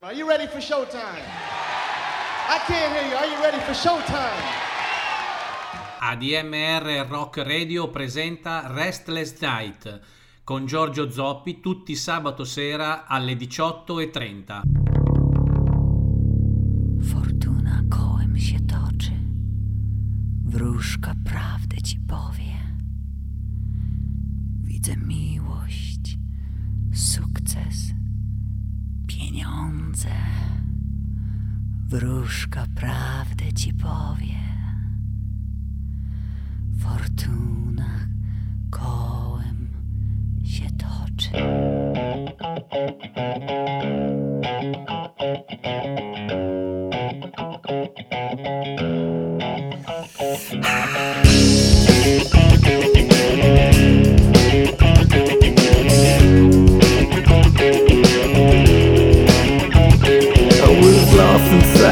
Are you ready for showtime? I can't hear you. Are you ready for showtime? ADMR Rock Radio presenta Restless Night con Giorgio Zoppi tutti sabato sera alle 18.30. Fortuna kołem się toczy, wróżka prawdę ci powie. Widzę miłość, sukces, pieniądze. Wróżka prawdę ci powie. Fortuna kołem się toczy.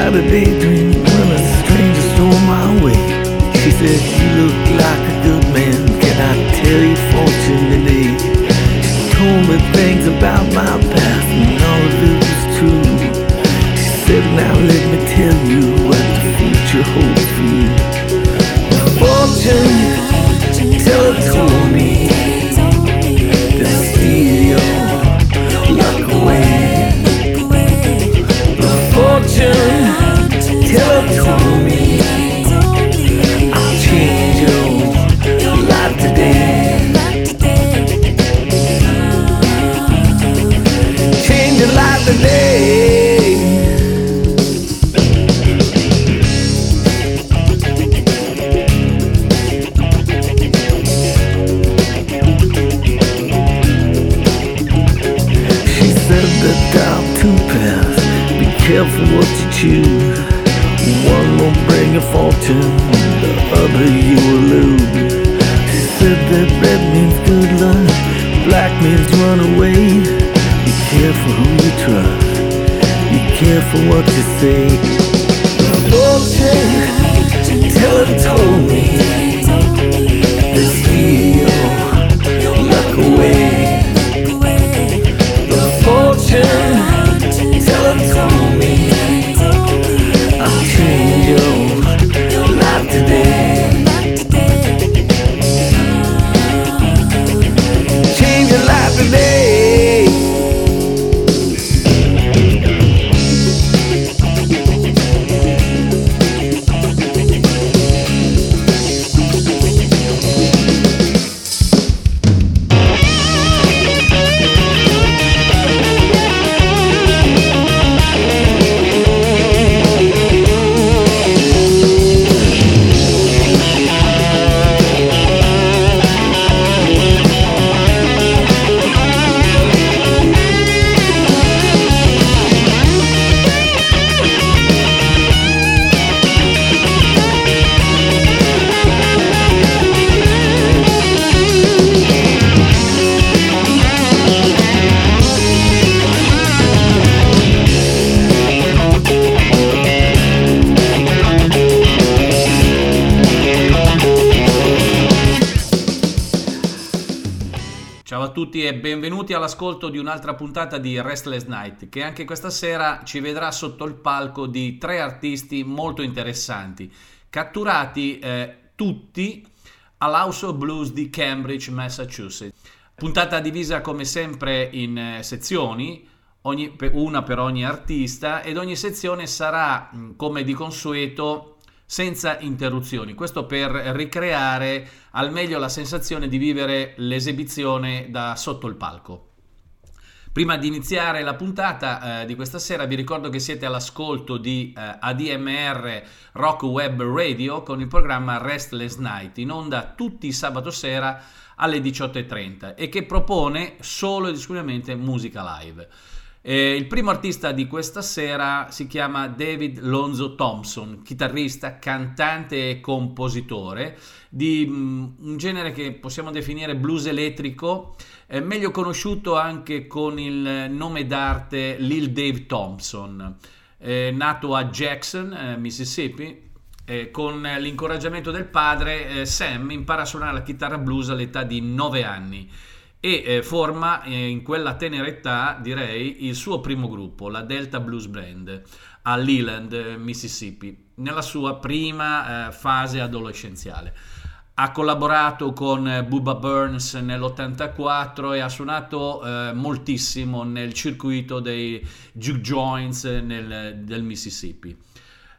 Inside a daydream when a stranger stole my way. She said, You look like a good man. Can I tell you fortune today? She told me things about my past and all of it was true. She said, Now let me tell you what the future holds for you. Fortune told me to steal your luck away. Fortune careful what you choose. You fortune, the other you will lose. She said that red means good luck, black means run away. Be careful who you trust. Be careful what you say. The Fortune teller told me to steal luck away. The fortune all'ascolto di un'altra puntata di Restless Night che anche questa sera ci vedrà sotto il palco di tre artisti molto interessanti, catturati eh, tutti all'House of Blues di Cambridge, Massachusetts. Puntata divisa come sempre in eh, sezioni, ogni- una per ogni artista ed ogni sezione sarà mh, come di consueto senza interruzioni. Questo per ricreare al meglio la sensazione di vivere l'esibizione da sotto il palco. Prima di iniziare la puntata eh, di questa sera vi ricordo che siete all'ascolto di eh, ADMR Rock Web Radio con il programma Restless Night in onda tutti sabato sera alle 18.30 e che propone solo ed esclusivamente musica live. Eh, il primo artista di questa sera si chiama David Lonzo Thompson, chitarrista, cantante e compositore di mm, un genere che possiamo definire blues elettrico, eh, meglio conosciuto anche con il nome d'arte Lil Dave Thompson. Eh, nato a Jackson, eh, Mississippi, con l'incoraggiamento del padre, eh, Sam impara a suonare la chitarra blues all'età di 9 anni e eh, forma eh, in quella tenera età, direi, il suo primo gruppo, la Delta Blues Band, a Leland, Mississippi, nella sua prima fase adolescenziale. Ha collaborato con eh, Bubba Burns nell'84 e ha suonato eh, moltissimo nel circuito dei juke joints nel, del Mississippi.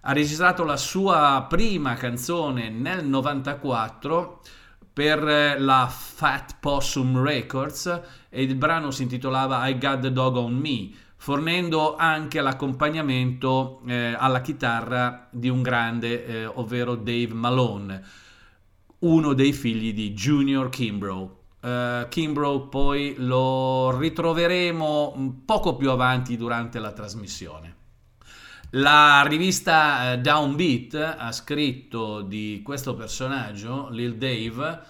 Ha registrato la sua prima canzone nel 94 per la Fat Possum Records e il brano si intitolava I Got the Dog on Me, fornendo anche l'accompagnamento eh, alla chitarra di un grande, eh, ovvero Dave Malone, uno dei figli di Junior Kimbrough. Uh, Kimbrough poi lo ritroveremo poco più avanti durante la trasmissione. La rivista eh, Downbeat ha scritto di questo personaggio, Lil Dave,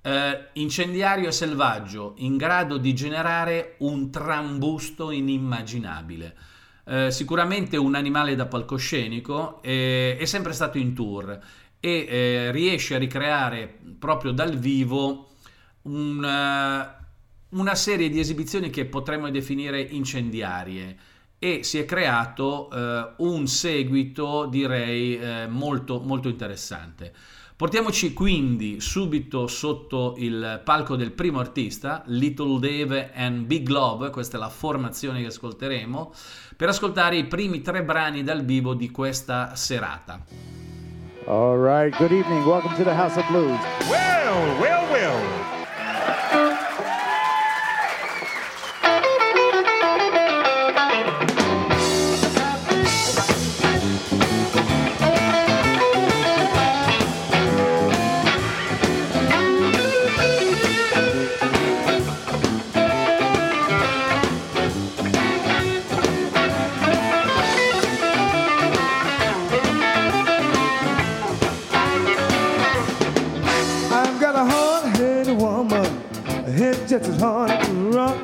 eh, incendiario e selvaggio, in grado di generare un trambusto inimmaginabile. Eh, sicuramente un animale da palcoscenico, è sempre stato in tour e eh, riesce a ricreare proprio dal vivo un, uh, una serie di esibizioni che potremmo definire incendiarie e si è creato eh, un seguito direi eh, molto molto interessante. Portiamoci quindi subito sotto il palco del primo artista, Little Dave and Big Love, questa è la formazione che ascolteremo, per ascoltare i primi tre brani dal vivo di questa serata. All right, good evening. Welcome to the House of Blues. Well, well, well. Just as hard to rock.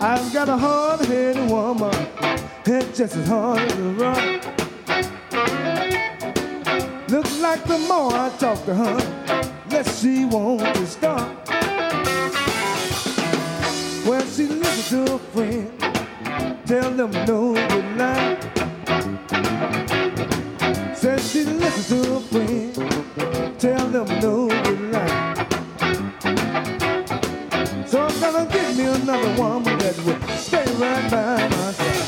I've got a hard-headed woman, head just as hard to rock. Looks like the more I talk to her, less she wants to stop. Well, she listens to her friend, tell them no good night. Says she listens to her friend, tell them no good night. Gonna get me another woman that will stay right by my side.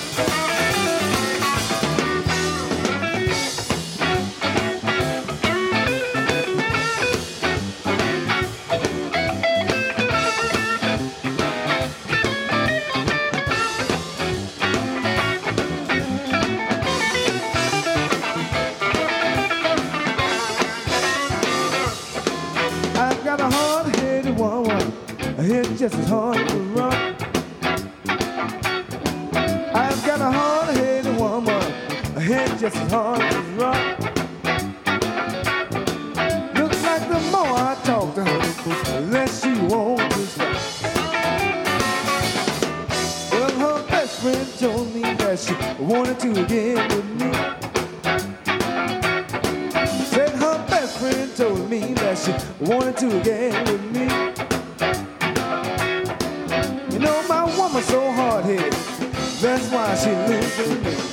Just as hard to run. I've got a hard-headed woman, a head just as hard to rock. Looks like the more I talk to her, the less she wants to stop. Well, her best friend told me that she wanted to get woman's so hard-headed, that's why she with me.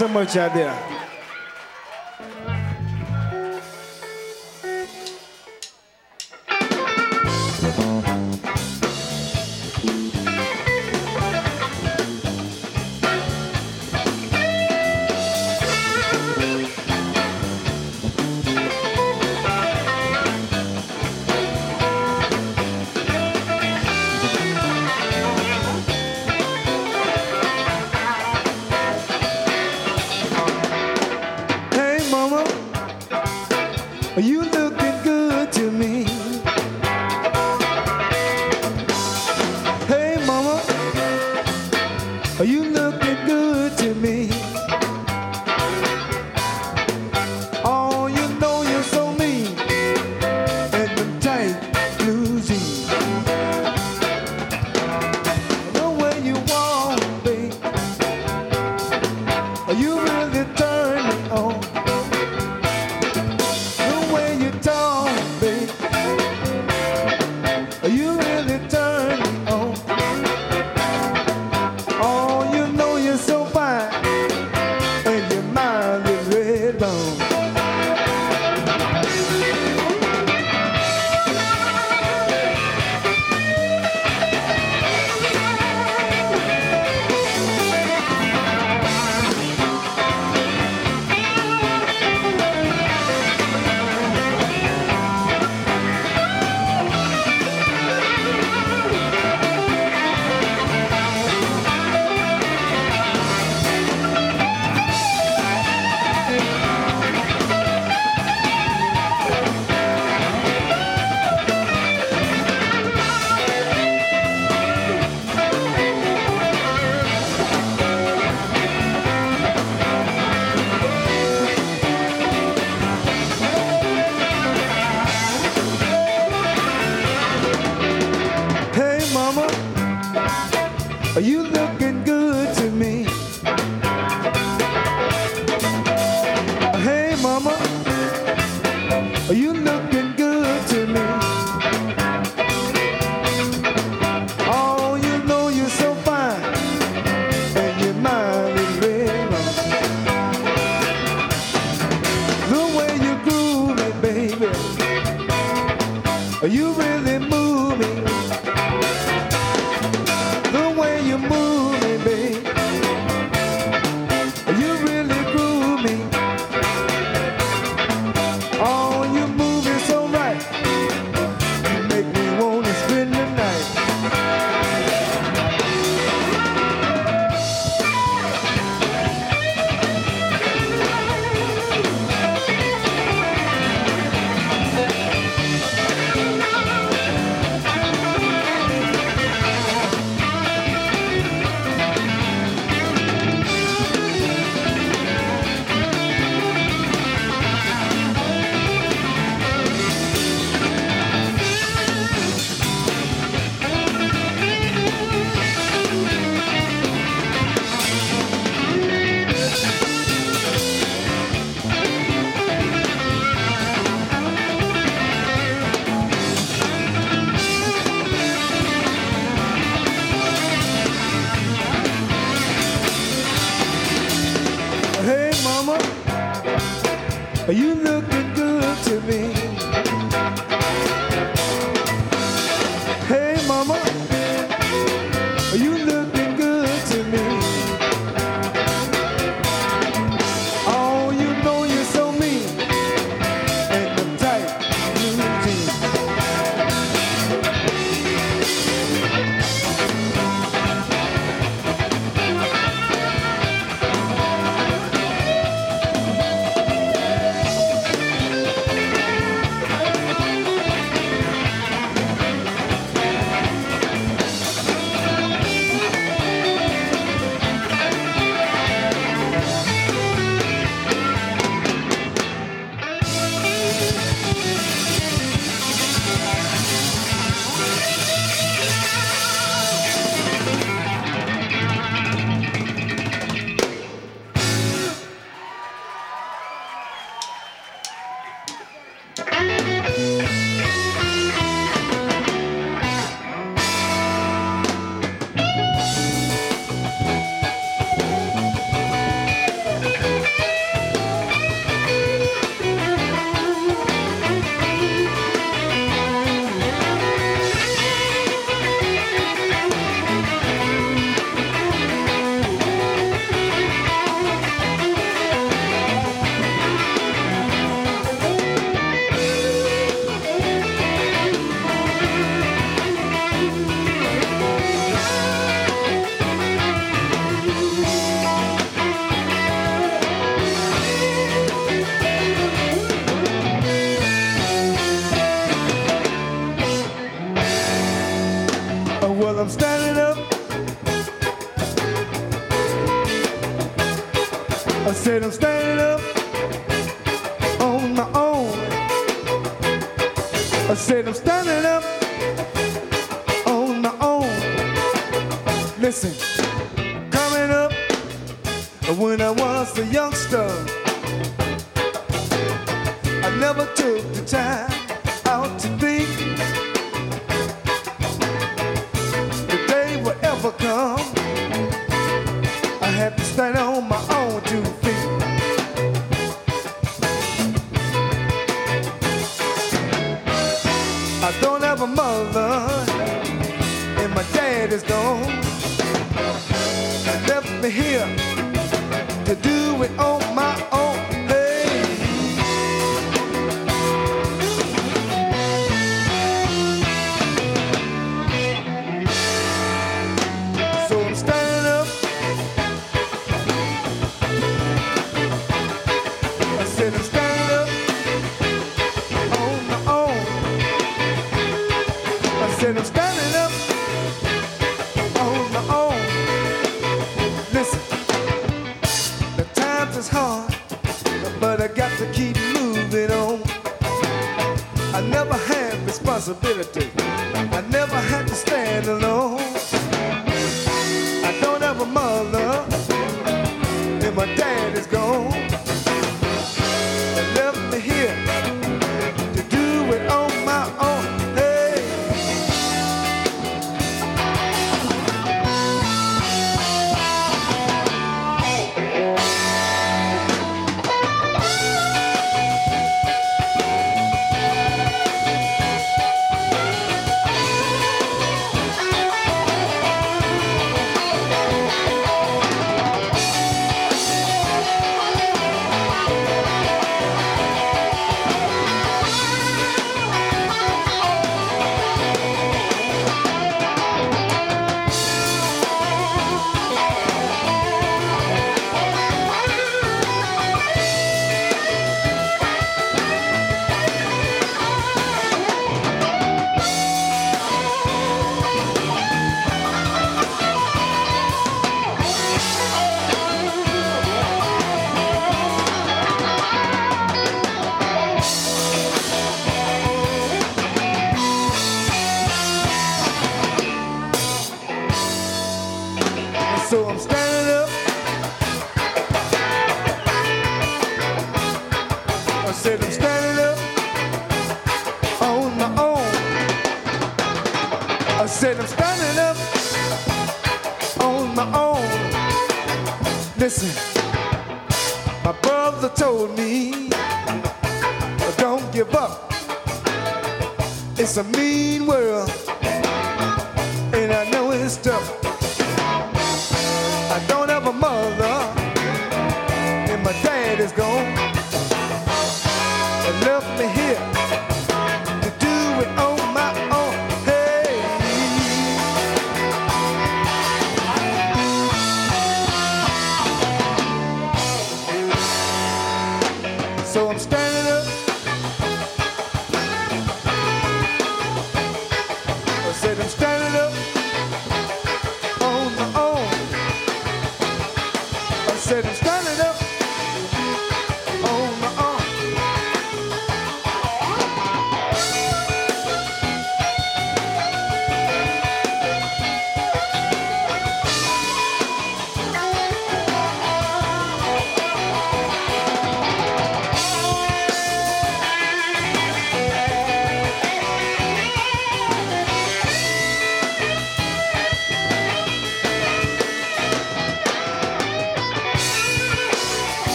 So much out there.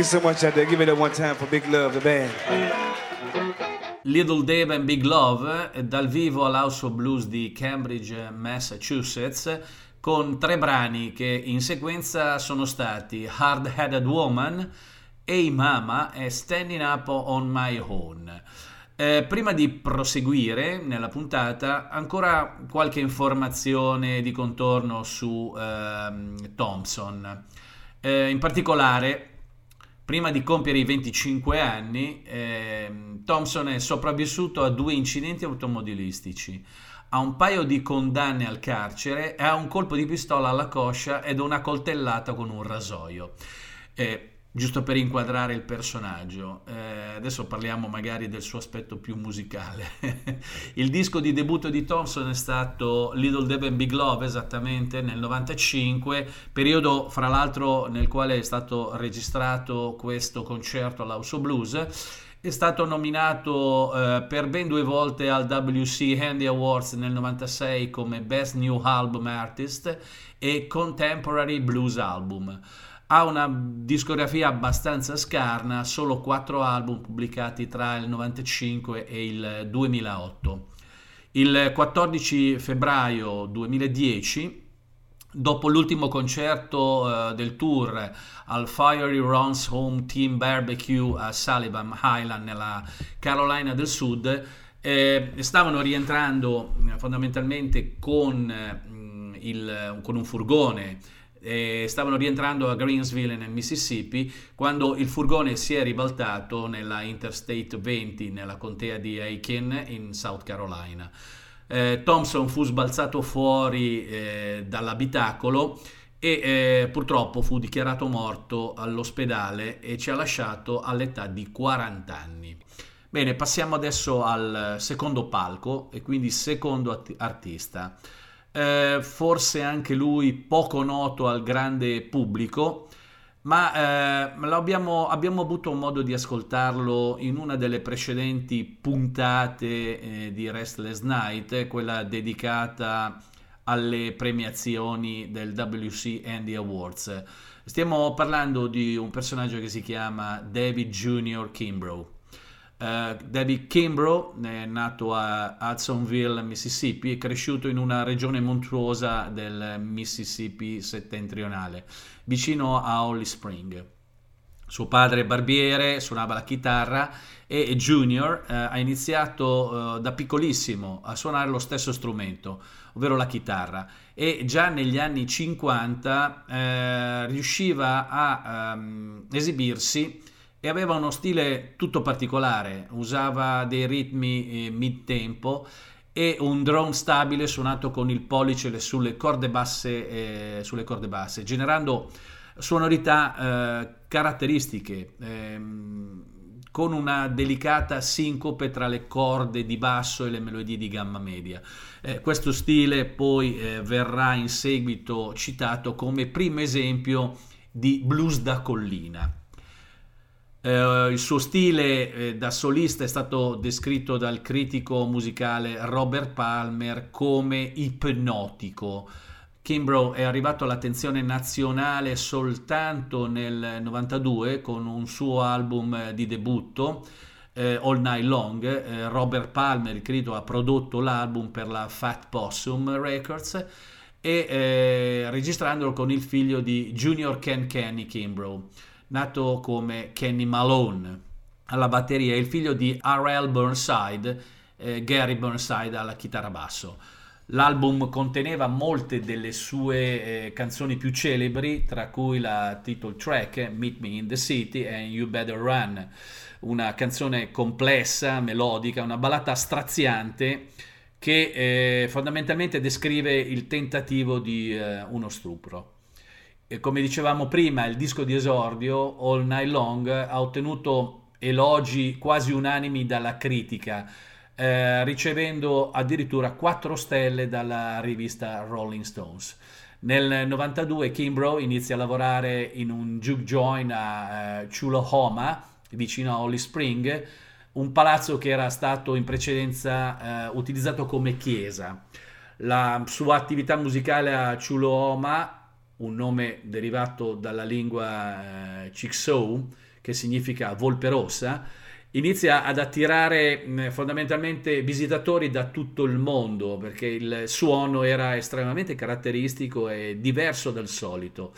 You so much out there. Give it up one time for Big Love, the band. Little Dave and Big Love eh, dal vivo all'House of Blues di Cambridge, Massachusetts, con tre brani che in sequenza sono stati Hard Headed Woman, Hey Mama e Standing Up on My Own. Eh, prima di proseguire nella puntata, ancora qualche informazione di contorno su ehm, Thompson. Eh, in particolare, prima di compiere i 25 anni, ehm, Thompson è sopravvissuto a due incidenti automobilistici, a un paio di condanne al carcere a un colpo di pistola alla coscia ed una coltellata con un rasoio. Eh, giusto per inquadrare il personaggio. Eh, adesso parliamo magari del suo aspetto più musicale. il disco di debutto di Thompson è stato Little Devon Big Love, esattamente nel 95, periodo fra l'altro nel quale è stato registrato questo concerto all'House of Blues. È stato nominato eh, per ben due volte al WC Handy Awards nel 96 come Best New Album Artist e Contemporary Blues Album ha una discografia abbastanza scarna, solo quattro album pubblicati tra il 95 e il 2008. Il 14 febbraio 2010 Dopo l'ultimo concerto uh, del tour al Fiery Runs Home Team Barbecue a Sullivan Highland nella Carolina del Sud, eh, stavano rientrando eh, fondamentalmente con, eh, il, con un furgone eh, stavano rientrando a Greensville nel Mississippi quando il furgone si è ribaltato nella Interstate 20 nella contea di Aiken in South Carolina. Eh, Thompson fu sbalzato fuori eh, dall'abitacolo e eh, purtroppo fu dichiarato morto all'ospedale e ci ha lasciato all'età di 40 anni. Bene, passiamo adesso al secondo palco e quindi secondo artista eh, forse anche lui poco noto al grande pubblico, ma eh, abbiamo, abbiamo, avuto modo di ascoltarlo in una delle precedenti puntate eh, di Restless Night, quella dedicata alle premiazioni del WC Andy Awards. Stiamo parlando di un personaggio che si chiama David Jr. Kimbrough. Uh, David Kimbrough è nato a Hudsonville, Mississippi, è cresciuto in una regione montuosa del Mississippi settentrionale, vicino a Holly Spring. Suo padre barbiere, suonava la chitarra e Junior uh, ha iniziato uh, da piccolissimo a suonare lo stesso strumento, ovvero la chitarra, e già negli anni 50 riusciva a um, esibirsi e aveva uno stile tutto particolare, usava dei ritmi eh, mid-tempo e un drone stabile suonato con il pollice sulle corde basse, eh, sulle corde basse generando sonorità eh, caratteristiche, ehm, con una delicata sincope tra le corde di basso e le melodie di gamma media. Eh, questo stile poi eh, verrà in seguito citato come primo esempio di blues da collina. Eh, il suo stile eh, da solista è stato descritto dal critico musicale Robert Palmer come ipnotico. Kimbrough è arrivato all'attenzione nazionale soltanto nel 92 con un suo album di debutto, eh, All Night Long. Eh, Robert Palmer, il critico, ha prodotto l'album per la Fat Possum Records e eh, registrandolo con il figlio di Junior Ken Kenny Kimbrough nato come Kenny Malone alla batteria e il figlio di R.L. Burnside, eh, Gary Burnside alla chitarra basso. L'album conteneva molte delle sue eh, canzoni più celebri, tra cui la title track Meet Me in the City e You Better Run, una canzone complessa, melodica, una ballata straziante che eh, fondamentalmente descrive il tentativo di eh, uno stupro come dicevamo prima, il disco di esordio, All Night Long, ha ottenuto elogi quasi unanimi dalla critica, eh, ricevendo addirittura 4 stelle dalla rivista Rolling Stones. Nel 92 Kimbrough inizia a lavorare in un juke joint a eh, Chulahoma, vicino a Holly Spring, un palazzo che era stato in precedenza eh, utilizzato come chiesa. La sua attività musicale a Chulahoma un nome derivato dalla lingua eh, Chickasaw, che significa volpe rossa, inizia ad attirare mh, fondamentalmente visitatori da tutto il mondo perché il suono era estremamente caratteristico e diverso dal solito.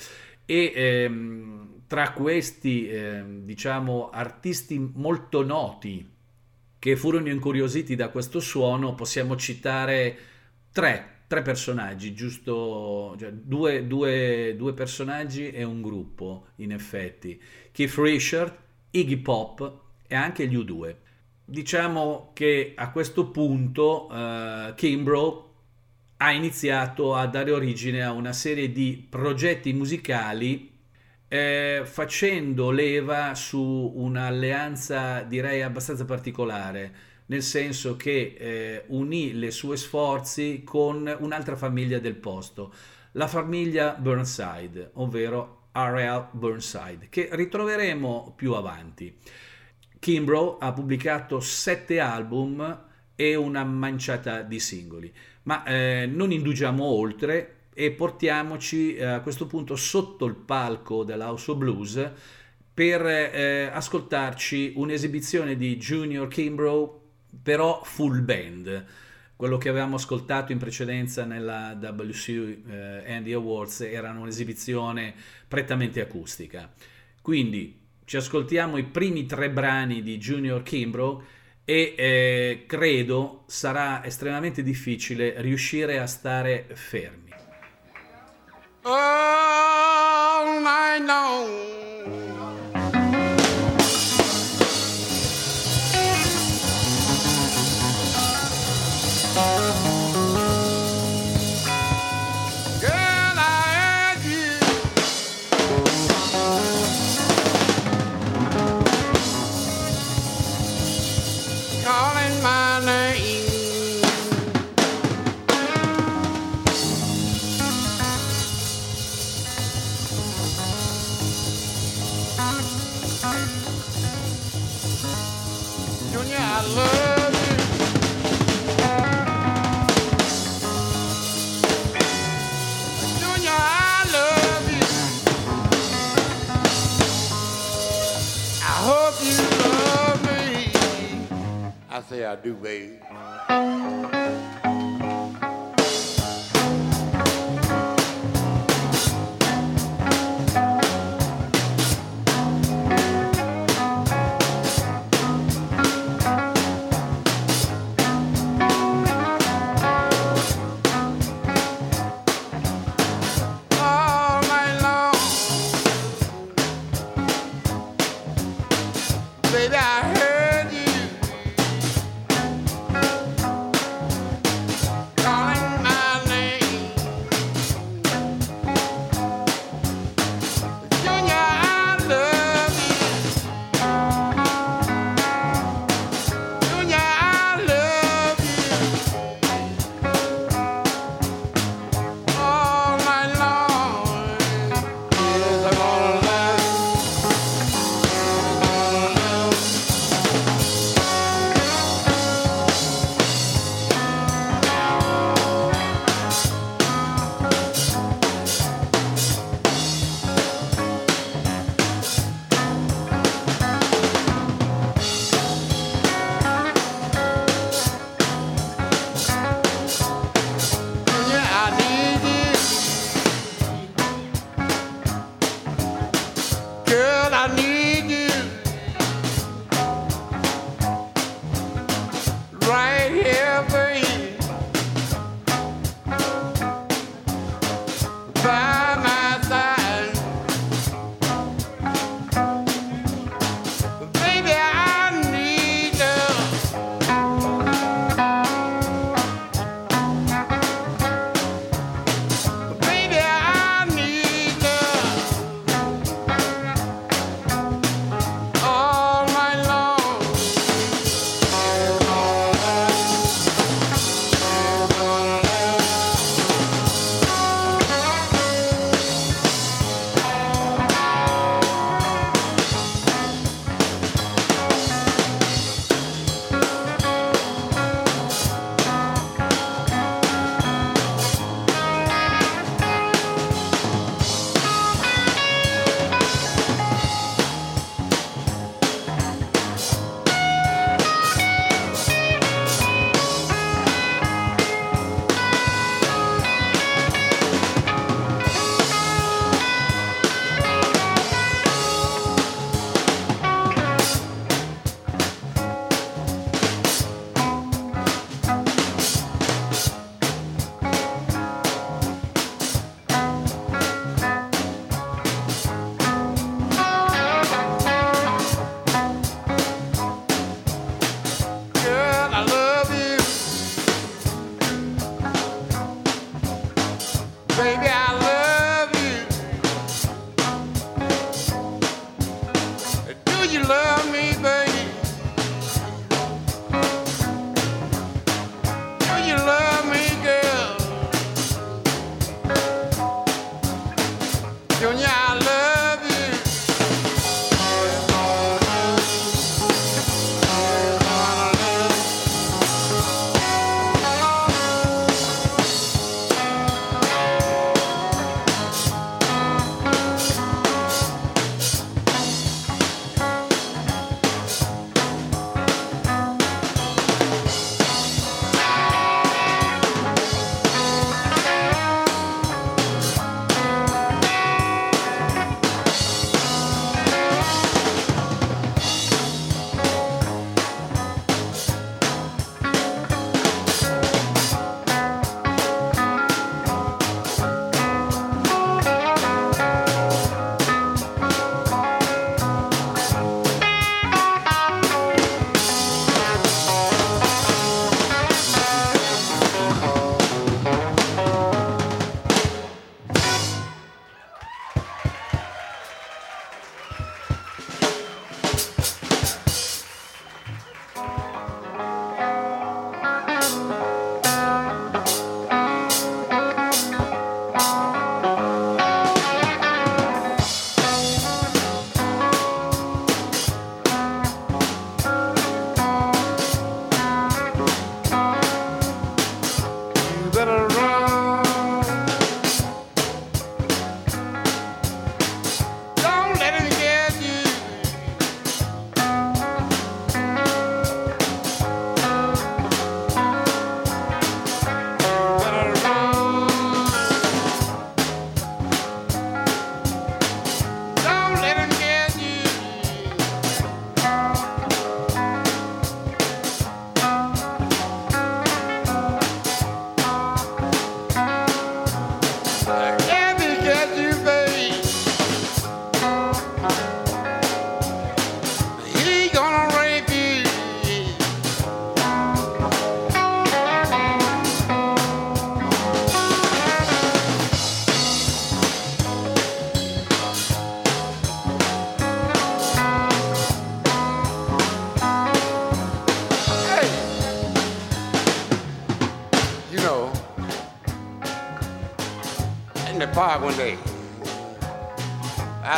E ehm, tra questi ehm, diciamo artisti molto noti che furono incuriositi da questo suono possiamo citare tre, tre personaggi giusto cioè due, due, due personaggi e un gruppo in effetti. Keith Richard Iggy Pop e anche gli U2 diciamo che a questo punto uh, Kimbrough ha iniziato a dare origine a una serie di progetti musicali eh, facendo leva su un'alleanza direi abbastanza particolare, nel senso che eh, unì le sue sforzi con un'altra famiglia del posto, la famiglia Burnside, ovvero R.L. Burnside, che ritroveremo più avanti. Kimbrough ha pubblicato sette album e una manciata di singoli. Ma eh, non indugiamo oltre e portiamoci eh, a questo punto sotto il palco dell'House of Blues per eh, ascoltarci un'esibizione di Junior Kimbrough, però full band. Quello che avevamo ascoltato in precedenza nella WC eh, Andy Awards era un'esibizione prettamente acustica. Quindi ci ascoltiamo i primi tre brani di Junior Kimbrough e eh, credo sarà estremamente difficile riuscire a stare fermi. All night long. Bye. I say I do, baby.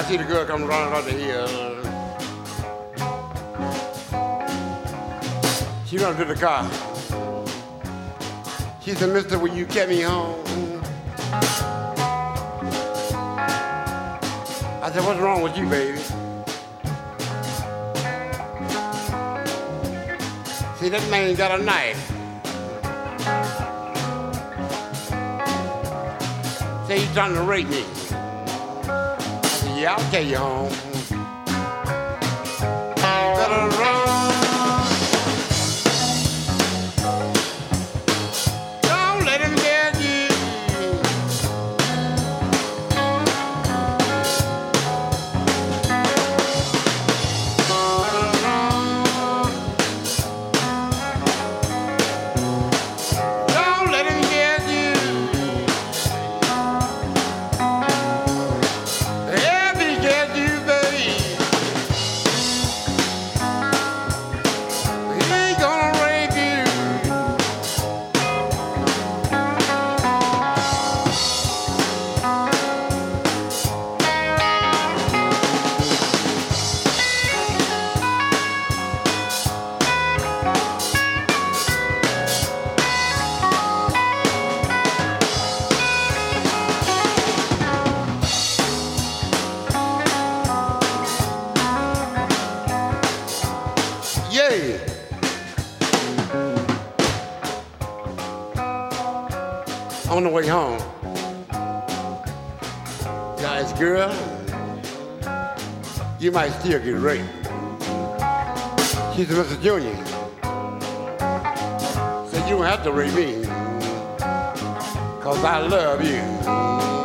I see the girl come running up the hill. Uh, she run to the car. She said, Mister, will you get me home? I said, what's wrong with you, baby? See, that man got a knife. Say he's trying to rape me. I said, yeah, I'll take you home. You might still get raped. She said, Mr. Junior, said you don't have to rape me, cause I love. You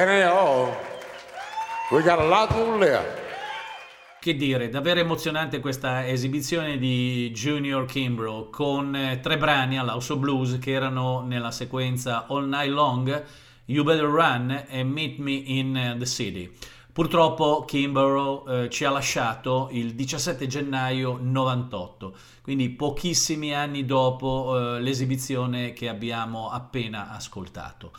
That ain't all. We got a lot more left. Che dire, davvero emozionante questa esibizione di Junior Kimbrough con eh, tre brani all'House of Blues che erano nella sequenza All Night Long, You Better Run e Meet Me in eh, the City. Purtroppo Kimbrough eh, ci ha lasciato il 17 gennaio 98, quindi pochissimi anni dopo eh, l'esibizione che abbiamo appena ascoltato.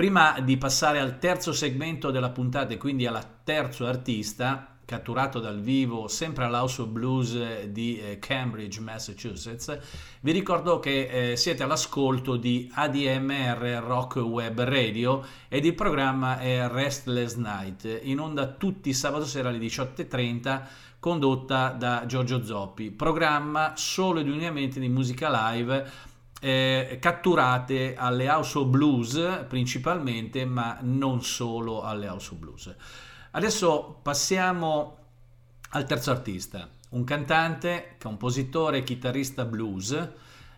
Prima di passare al terzo segmento della puntata e quindi alla terzo artista, catturato dal vivo sempre all'House of Blues di eh, Cambridge, Massachusetts, vi ricordo che eh, siete all'ascolto di ADMR Rock Web Radio ed il programma è Restless Night, in onda tutti sabato sera alle 18.30 condotta da Giorgio Zoppi, programma solo ed unicamente di musica live eh, catturate alle House of Blues principalmente, ma non solo alle House of Blues. Adesso passiamo al terzo artista, un cantante, compositore e chitarrista blues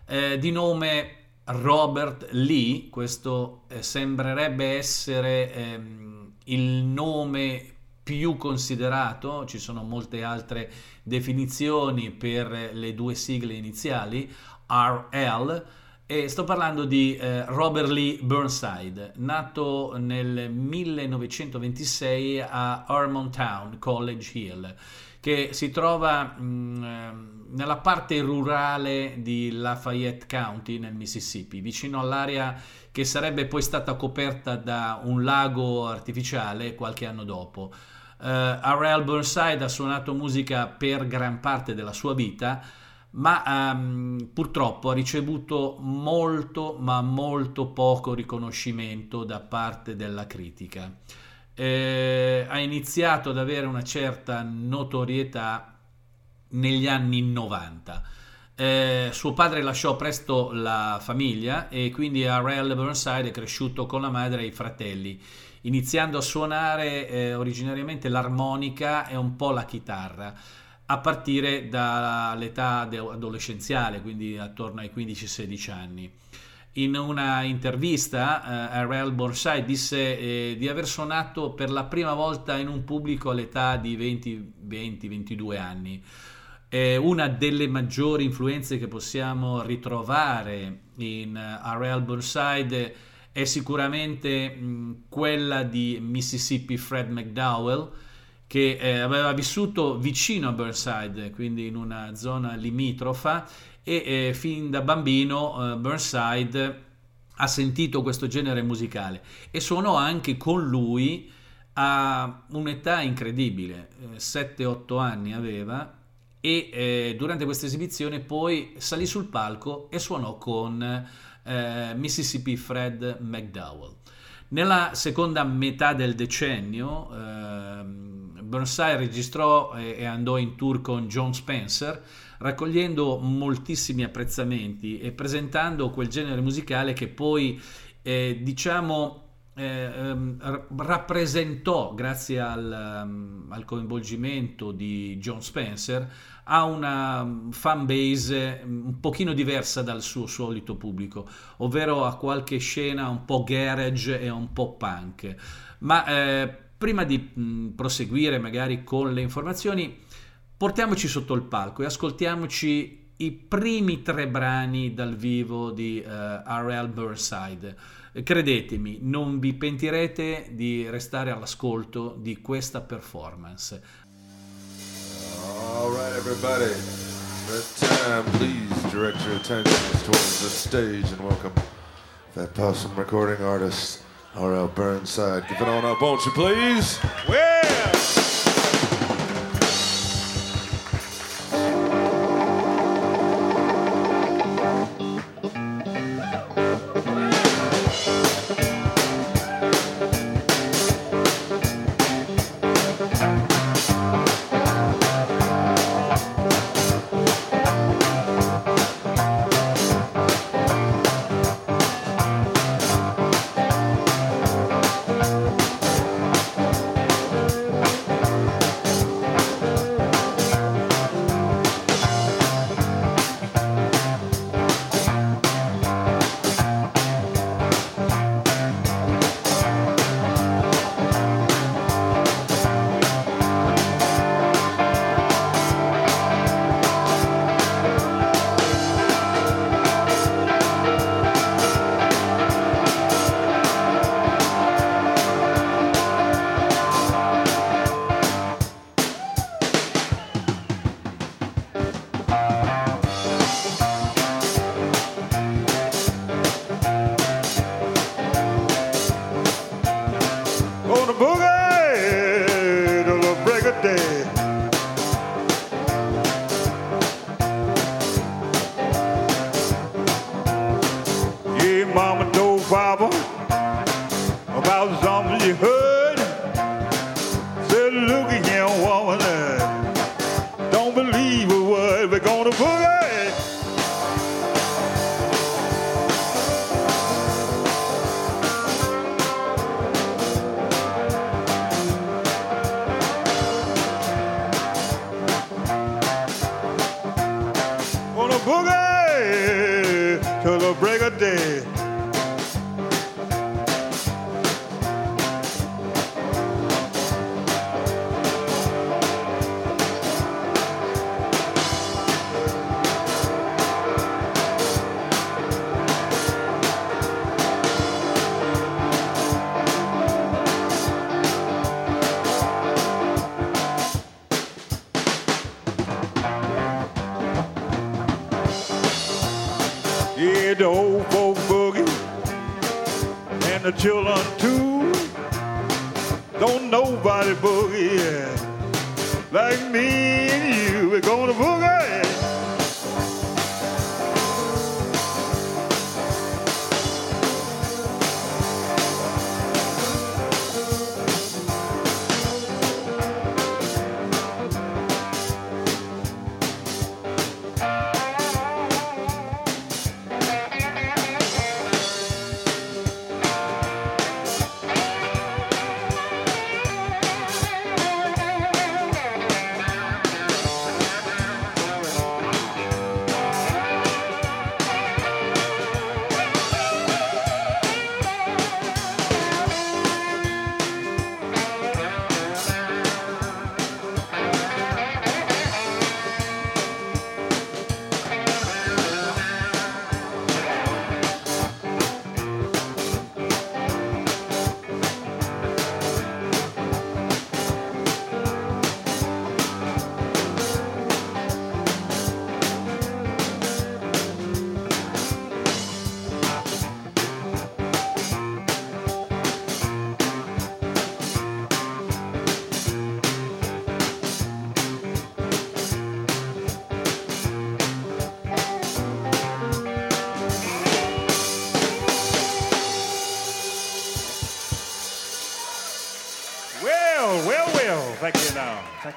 eh, di nome Robert Lee, questo eh, sembrerebbe essere ehm, il nome più considerato, ci sono molte altre definizioni per le due sigle iniziali, RL, e sto parlando di eh, Robert Lee Burnside, nato nel 1926 a Town, College Hill, che si trova mh, mm, nella parte rurale di Lafayette County nel Mississippi, vicino all'area che sarebbe poi stata coperta da un lago artificiale qualche anno dopo. Uh, R.L. Burnside ha suonato musica per gran parte della sua vita, ma um, purtroppo ha ricevuto molto ma molto poco riconoscimento da parte della critica. Eh, ha iniziato ad avere una certa notorietà negli anni 90. Eh, suo padre lasciò presto la famiglia e quindi R.L. Burnside è cresciuto con la madre e i fratelli, iniziando a suonare eh, originariamente l'armonica e un po' la chitarra a partire dall'età adolescenziale, quindi attorno ai 15-16 anni. In una intervista, eh, R.L. Borsai disse eh, di aver suonato per la prima volta in un pubblico all'età di 20-22 anni. Eh, una delle maggiori influenze che possiamo ritrovare in uh, eh, R.L. Burnside è sicuramente mh, quella di Mississippi Fred McDowell, che eh, aveva vissuto vicino a Burnside, quindi in una zona limitrofa, e eh, fin da bambino eh, Burnside ha sentito questo genere musicale e suonò anche con lui a un'età incredibile, 7-8 eh, anni aveva, e eh, durante questa esibizione poi salì sul palco e suonò con eh, Mississippi Fred McDowell. Nella seconda metà del decennio, ehm, Burnside registrò e andò in tour con John Spencer, raccogliendo moltissimi apprezzamenti e presentando quel genere musicale che poi, eh, diciamo, eh, ehm, rappresentò, grazie al, um, al, coinvolgimento di John Spencer, a una mm, fan base mm, un pochino diversa dal suo solito pubblico, ovvero a qualche scena un po' garage e un po' punk. Ma eh, prima di mh, proseguire magari con le informazioni, portiamoci sotto il palco e ascoltiamoci i primi tre brani dal vivo di uh, R.L. Burnside. Credetemi, non vi pentirete di restare all'ascolto di questa performance. All right, everybody. That time, please direct your attention towards the stage and welcome that awesome recording artist. R.L. Burnside. Give it on up, won't you, please? Well.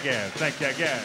Again. Thank you again.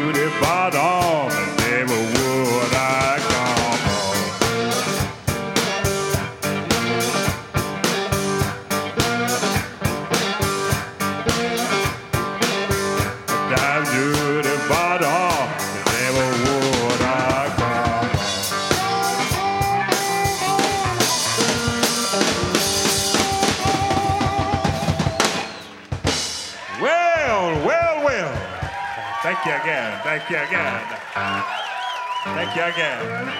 to the bottom and never I Thank you again. Thank you again.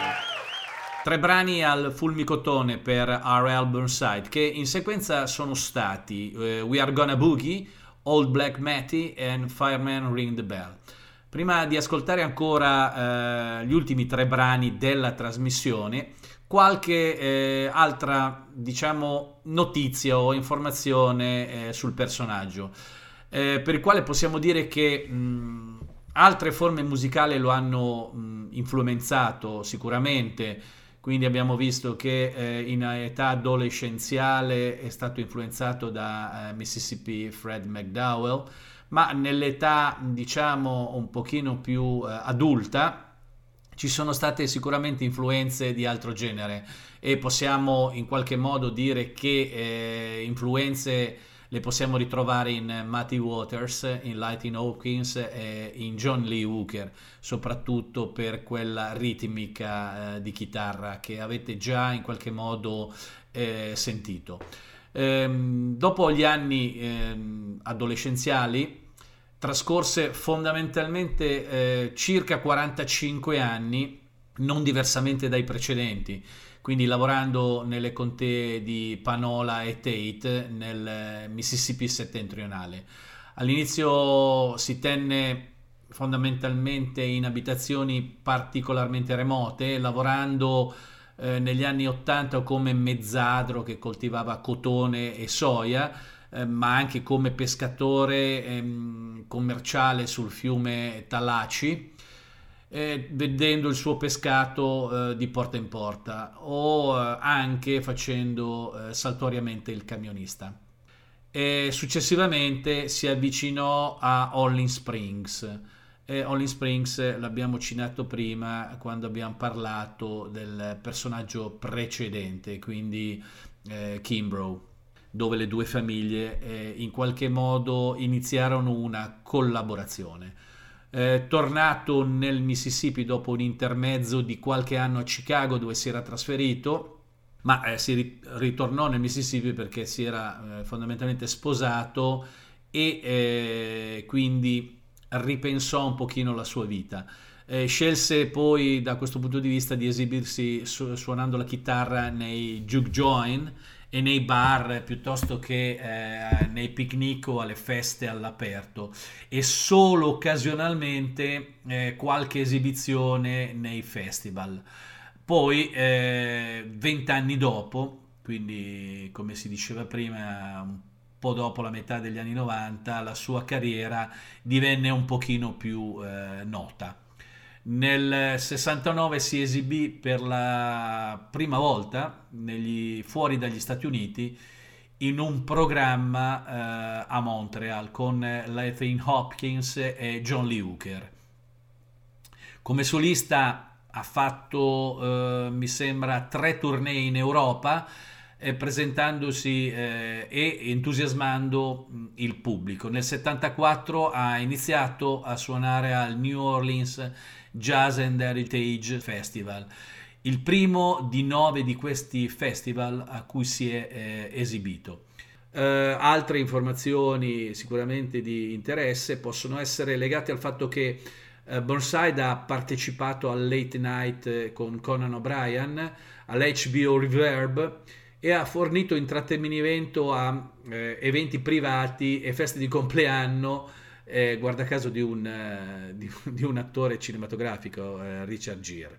Tre brani al fulmicotone per R.L. Burnside che in sequenza sono stati eh, We Are Gonna Boogie, Old Black Matty e Fireman Ring the Bell. Prima di ascoltare ancora eh, gli ultimi tre brani della trasmissione, qualche eh, altra diciamo notizia o informazione eh, sul personaggio eh, per il quale possiamo dire che mh, altre forme musicali lo hanno mh, influenzato sicuramente. Quindi abbiamo visto che eh, in età adolescenziale è stato influenzato da eh, Mississippi Fred McDowell ma nell'età diciamo un pochino più eh, adulta ci sono state sicuramente influenze di altro genere. E possiamo in qualche modo dire che eh, influenze le possiamo ritrovare in Matty Waters, in Lightning Hawkins e in John Lee Hooker, soprattutto per quella ritmica eh, di chitarra che avete già in qualche modo eh, sentito. Ehm, dopo gli anni ehm, adolescenziali trascorse fondamentalmente eh, circa 45 anni, non diversamente dai precedenti, quindi lavorando nelle contee di Panola e Tate nel Mississippi settentrionale. All'inizio si tenne fondamentalmente in abitazioni particolarmente remote, lavorando eh, negli anni 80 come mezzadro che coltivava cotone e soia, eh, ma anche come pescatore ehm, commerciale sul fiume Talaci, eh, vedendo il suo pescato eh, di porta in porta o eh, anche facendo eh, saltuariamente il camionista. E successivamente si avvicinò a Holling Springs. E Holling Springs l'abbiamo citato prima quando abbiamo parlato del personaggio precedente, quindi eh, Kimbrough dove le due famiglie eh, in qualche modo iniziarono una collaborazione. Eh, tornato nel Mississippi dopo un intermezzo di qualche anno a Chicago dove si era trasferito, ma eh, si ritornò nel Mississippi perché si era eh, fondamentalmente sposato e eh, quindi ripensò un pochino la sua vita. Eh, scelse poi da questo punto di vista di esibirsi su- suonando la chitarra nei juke join e nei bar piuttosto che eh, nei picnic o alle feste all'aperto e solo occasionalmente eh, qualche esibizione nei festival. Poi, eh, vent'anni dopo, quindi come si diceva prima, un po' dopo la metà degli anni 90, la sua carriera divenne un pochino più eh, nota. Nel 69 si esibì per la prima volta negli, fuori dagli Stati Uniti in un programma eh, a Montreal con Lathane Hopkins e John Lee Hooker. Come solista ha fatto, eh, mi sembra, tre tournée in Europa, eh, presentandosi eh, e entusiasmando mh, il pubblico. Nel 74 ha iniziato a suonare al New Orleans Jazz and Heritage Festival, il primo di nove di questi festival a cui si è eh, esibito. Uh, altre informazioni sicuramente di interesse possono essere legate al fatto che uh, Burnside ha partecipato al Late Night con Conan O'Brien, all'HBO Reverb e ha fornito intrattenimento a uh, eventi privati e feste di compleanno eh, guarda caso di un, eh, di, di un attore cinematografico, eh, Richard Gere.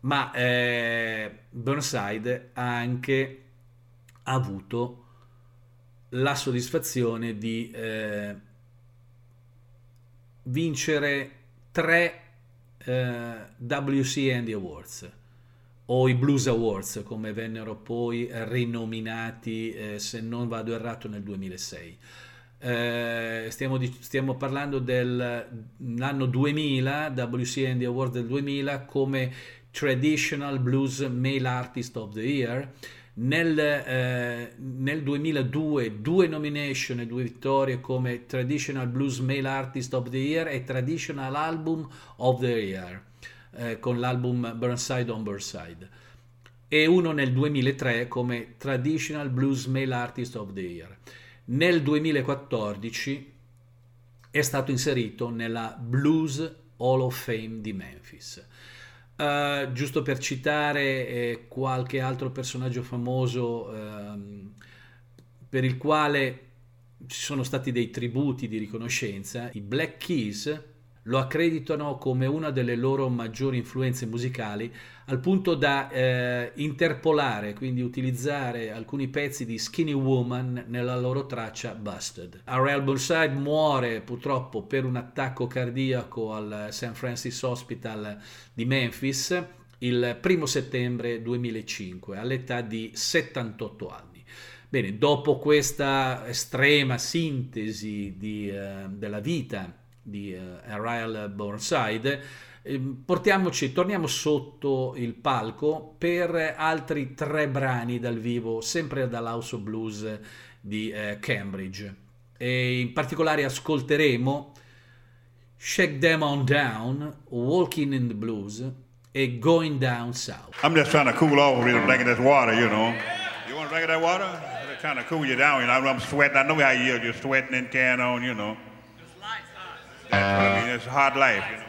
Ma eh, Burnside ha anche avuto la soddisfazione di eh, vincere tre eh, WC Andy Awards o i Blues Awards come vennero poi rinominati se non vado errato nel 2006 eh, stiamo, stiamo, parlando dell'anno 2000, WC Andy Award del 2000 come Traditional Blues Male Artist of the Year. Nel, eh, nel 2002 due nomination e due vittorie come Traditional Blues Male Artist of the Year e Traditional Album of the Year eh, con l'album Burnside on Burnside e uno nel 2003 come Traditional Blues Male Artist of the Year. Nel 2014 è stato inserito nella Blues Hall of Fame di Memphis. Uh, giusto per citare eh, qualche altro personaggio famoso ehm, per il quale ci sono stati dei tributi di riconoscenza, i Black Keys lo accreditano come una delle loro maggiori influenze musicali al punto da eh, interpolare, quindi utilizzare alcuni pezzi di Skinny Woman nella loro traccia Busted. Ariel Burnside muore purtroppo per un attacco cardiaco al St. Francis Hospital di Memphis il primo settembre 2005 all'età di 78 anni. Bene, dopo questa estrema sintesi di, eh, della vita di uh, Ariel Burnside, eh, portiamoci, torniamo sotto il palco per altri tre brani dal vivo, sempre dall'House of Blues di eh, Cambridge. E in particolare ascolteremo Shake Them On Down, Walking in the Blues e Going Down South. I'm just trying to cool off with a drink of this water, you know. You want a drink of that water? I'm trying to cool you down. You know, I'm sweating. I know how you are. You're sweating and carrying on, you know. I mean, it's a hard life. You know?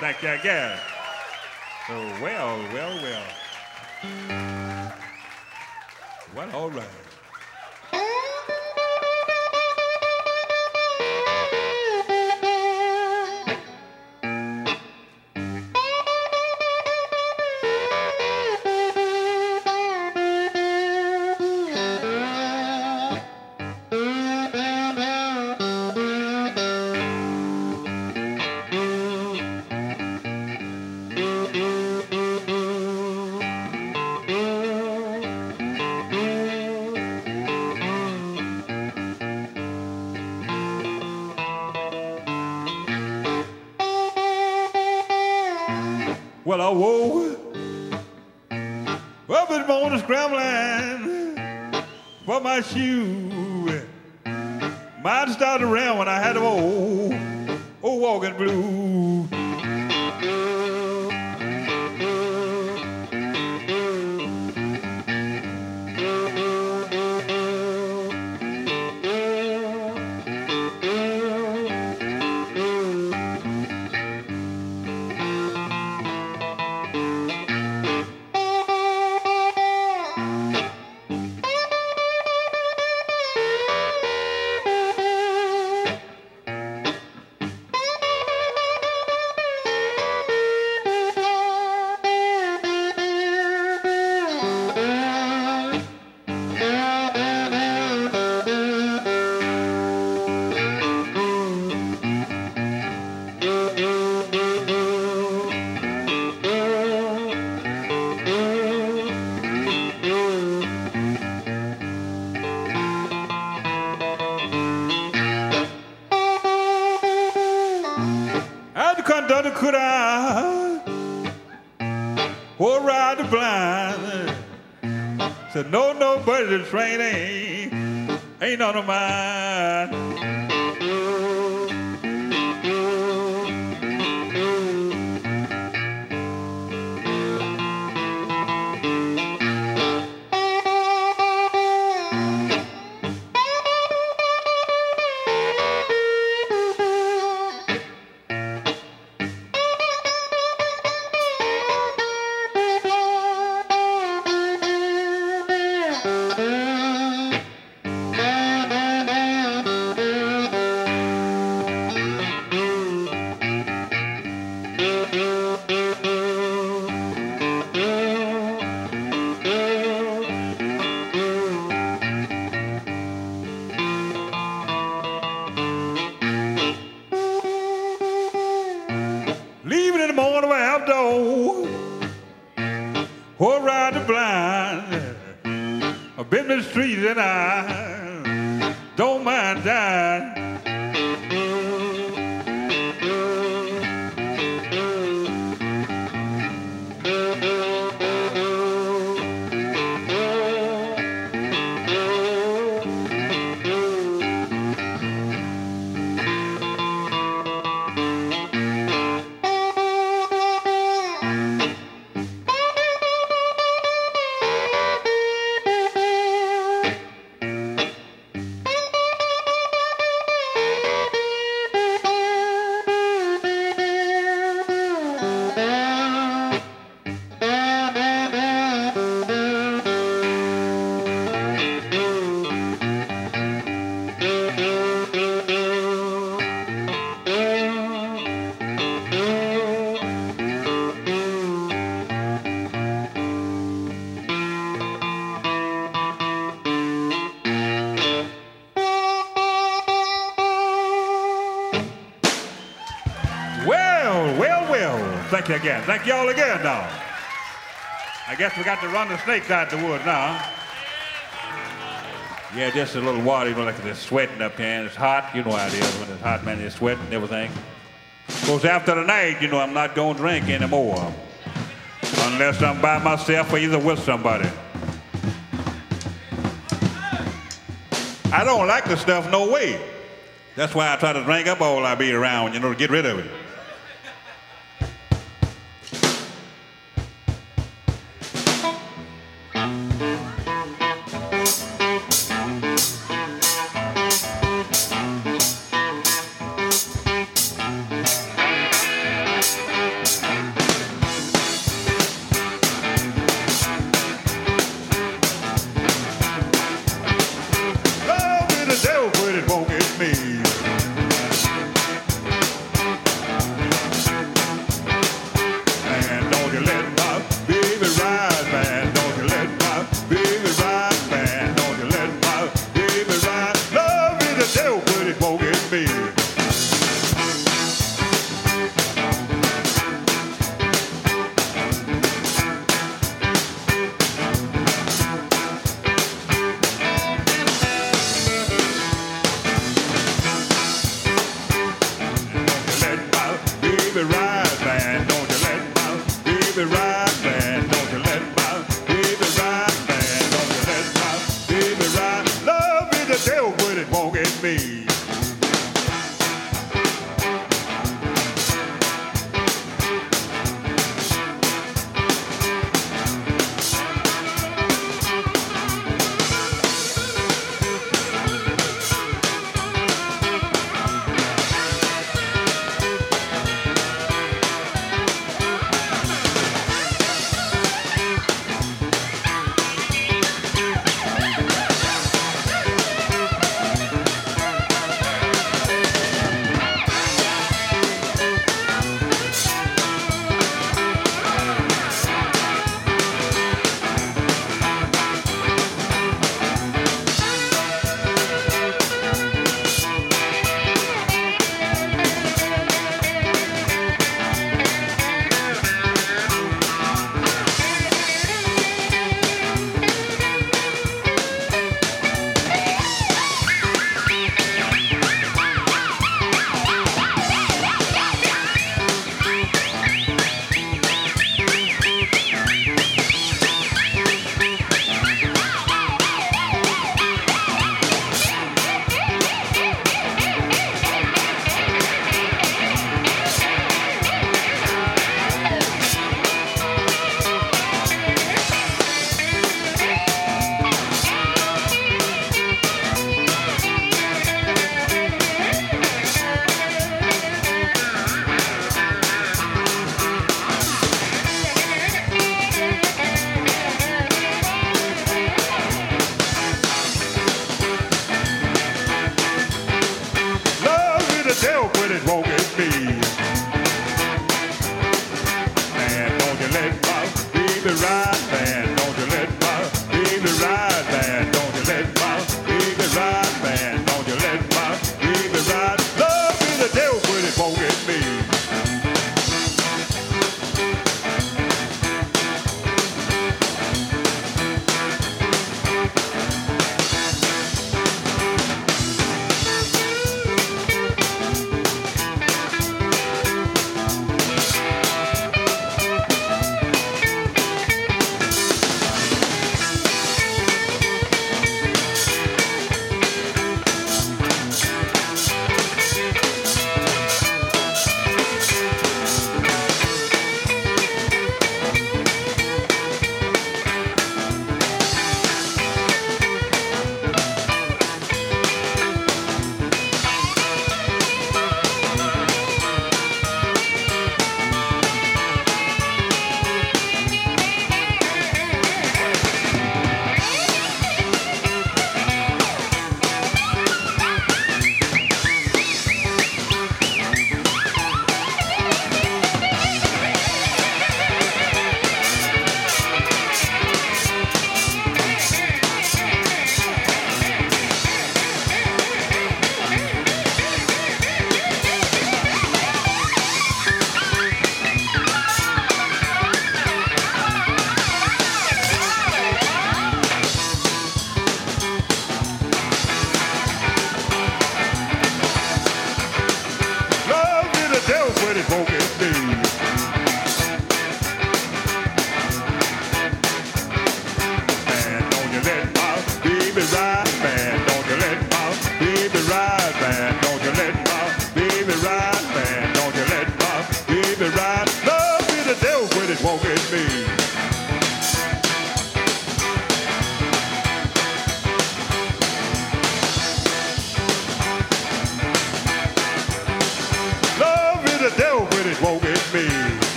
Thank you again. So, well, well, well. Well, all right. could I or ride the blind? Said, no, no, but the train ain't, ain't on of mine. Again. Thank y'all again now. I guess we got to run the snakes out the woods now. Yeah, just a little water, you know, like it's sweating up here, and it's hot. You know how it is when it's hot, man, it's sweating and everything. Of course, after the night, you know, I'm not going to drink anymore. Unless I'm by myself or either with somebody. I don't like the stuff no way. That's why I try to drink up all I be around, you know, to get rid of it.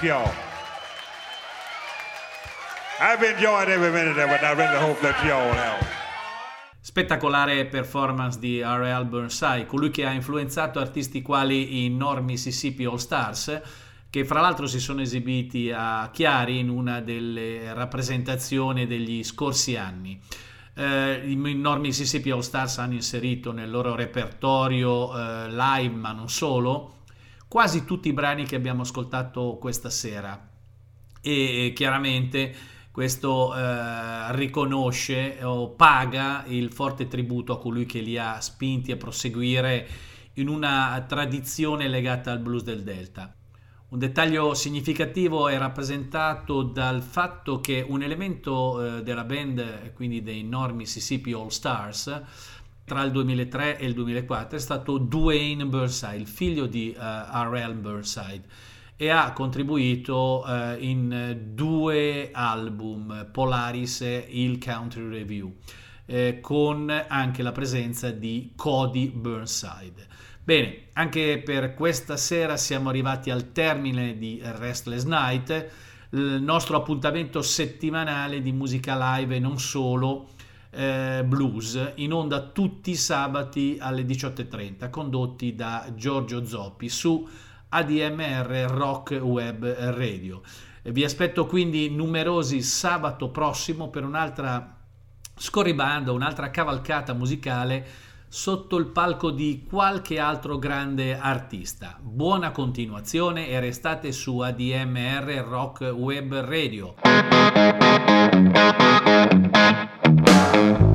Thank y'all. I've enjoyed every minute of it. I really hope that y'all have. Spettacolare performance di R.L. Burnside, colui che ha influenzato artisti quali i North Mississippi All Stars, che fra l'altro si sono esibiti a Chiari in una delle rappresentazioni degli scorsi anni. Eh, I North Mississippi All Stars hanno inserito nel loro repertorio eh, live, ma non solo, quasi tutti i brani che abbiamo ascoltato questa sera. E chiaramente questo eh, riconosce o paga il forte tributo a colui che li ha spinti a proseguire in una tradizione legata al blues del Delta. Un dettaglio significativo è rappresentato dal fatto che un elemento eh, della band, quindi dei North Mississippi All Stars, tra il 2003 e il 2004 è stato Dwayne Burnside, figlio di uh, R.L. Burnside e ha contribuito uh, in due album, Polaris e il Country Review, eh, con anche la presenza di Cody Burnside. Bene, anche per questa sera siamo arrivati al termine di Restless Night, il nostro appuntamento settimanale di musica live e non solo eh, blues, in onda tutti i sabati alle 18.30, condotti da Giorgio Zoppi su ADMR Rock Web Radio. Vi aspetto quindi numerosi sabato prossimo per un'altra scorribanda, un'altra cavalcata musicale sotto il palco di qualche altro grande artista. Buona continuazione e restate su ADMR Rock Web Radio. Thank you.